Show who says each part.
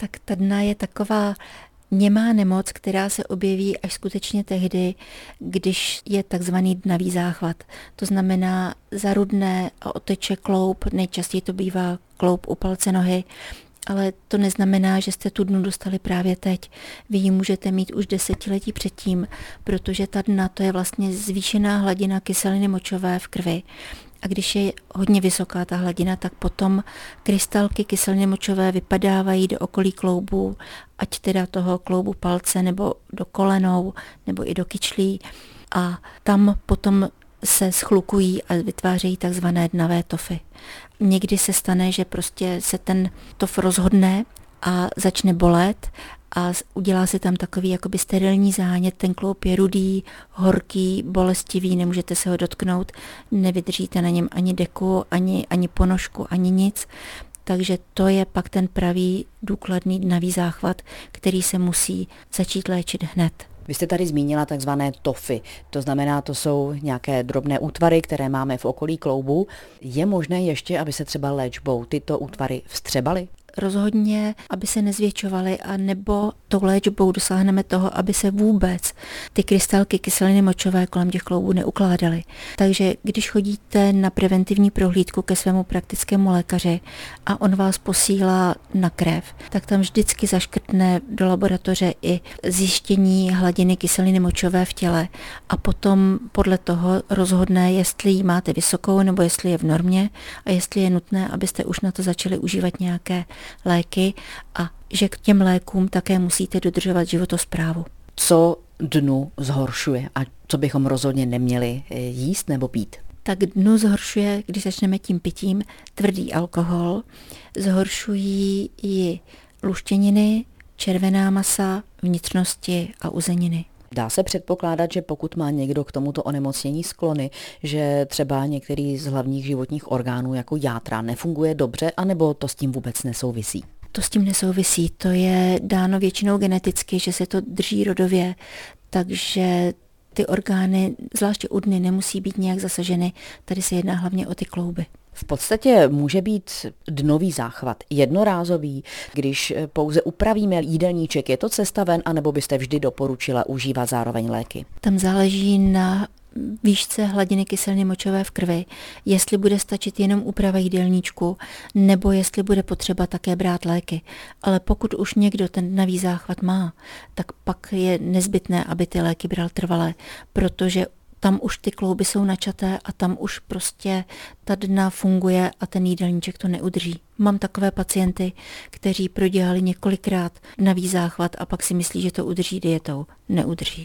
Speaker 1: Tak ta dna je taková němá nemoc, která se objeví až skutečně tehdy, když je takzvaný dnavý záchvat. To znamená zarudné a oteče kloup, nejčastěji to bývá kloup u palce nohy, ale to neznamená, že jste tu dnu dostali právě teď. Vy ji můžete mít už desetiletí předtím, protože ta dna to je vlastně zvýšená hladina kyseliny močové v krvi. A když je hodně vysoká ta hladina, tak potom krystalky kyseliny močové vypadávají do okolí kloubů, ať teda toho kloubu palce, nebo do kolenou, nebo i do kyčlí. A tam potom se schlukují a vytvářejí takzvané dnavé tofy. Někdy se stane, že prostě se ten tof rozhodne a začne bolet a udělá se tam takový jakoby sterilní zánět, ten kloub je rudý, horký, bolestivý, nemůžete se ho dotknout, nevydržíte na něm ani deku, ani, ani ponožku, ani nic. Takže to je pak ten pravý důkladný dnavý záchvat, který se musí začít léčit hned.
Speaker 2: Vy jste tady zmínila takzvané tofy, to znamená, to jsou nějaké drobné útvary, které máme v okolí kloubu. Je možné ještě, aby se třeba léčbou tyto útvary vstřebaly?
Speaker 1: Rozhodně, aby se nezvětšovaly a nebo tou léčbou dosáhneme toho, aby se vůbec ty krystalky kyseliny močové kolem těch kloubů neukládaly. Takže když chodíte na preventivní prohlídku ke svému praktickému lékaři a on vás posílá na krev, tak tam vždycky zaškrtne do laboratoře i zjištění hladiny kyseliny močové v těle a potom podle toho rozhodne, jestli ji máte vysokou nebo jestli je v normě a jestli je nutné, abyste už na to začali užívat nějaké léky a že k těm lékům také musíte dodržovat životosprávu.
Speaker 2: Co dnu zhoršuje a co bychom rozhodně neměli eh, jíst nebo pít?
Speaker 1: Tak dnu zhoršuje, když začneme tím pitím, tvrdý alkohol, zhoršují i luštěniny, červená masa, vnitřnosti a uzeniny.
Speaker 2: Dá se předpokládat, že pokud má někdo k tomuto onemocnění sklony, že třeba některý z hlavních životních orgánů jako játra nefunguje dobře, anebo to s tím vůbec nesouvisí?
Speaker 1: To s tím nesouvisí, to je dáno většinou geneticky, že se to drží rodově, takže ty orgány, zvláště u dny, nemusí být nějak zasaženy. Tady se jedná hlavně o ty klouby.
Speaker 2: V podstatě může být dnový záchvat jednorázový, když pouze upravíme jídelníček, je to cesta ven, anebo byste vždy doporučila užívat zároveň léky?
Speaker 1: Tam záleží na výšce hladiny kyseliny močové v krvi, jestli bude stačit jenom úprava jídelníčku, nebo jestli bude potřeba také brát léky. Ale pokud už někdo ten nový záchvat má, tak pak je nezbytné, aby ty léky bral trvalé, protože tam už ty klouby jsou načaté a tam už prostě ta dna funguje a ten jídelníček to neudrží. Mám takové pacienty, kteří prodělali několikrát nový záchvat a pak si myslí, že to udrží dietou. Neudrží.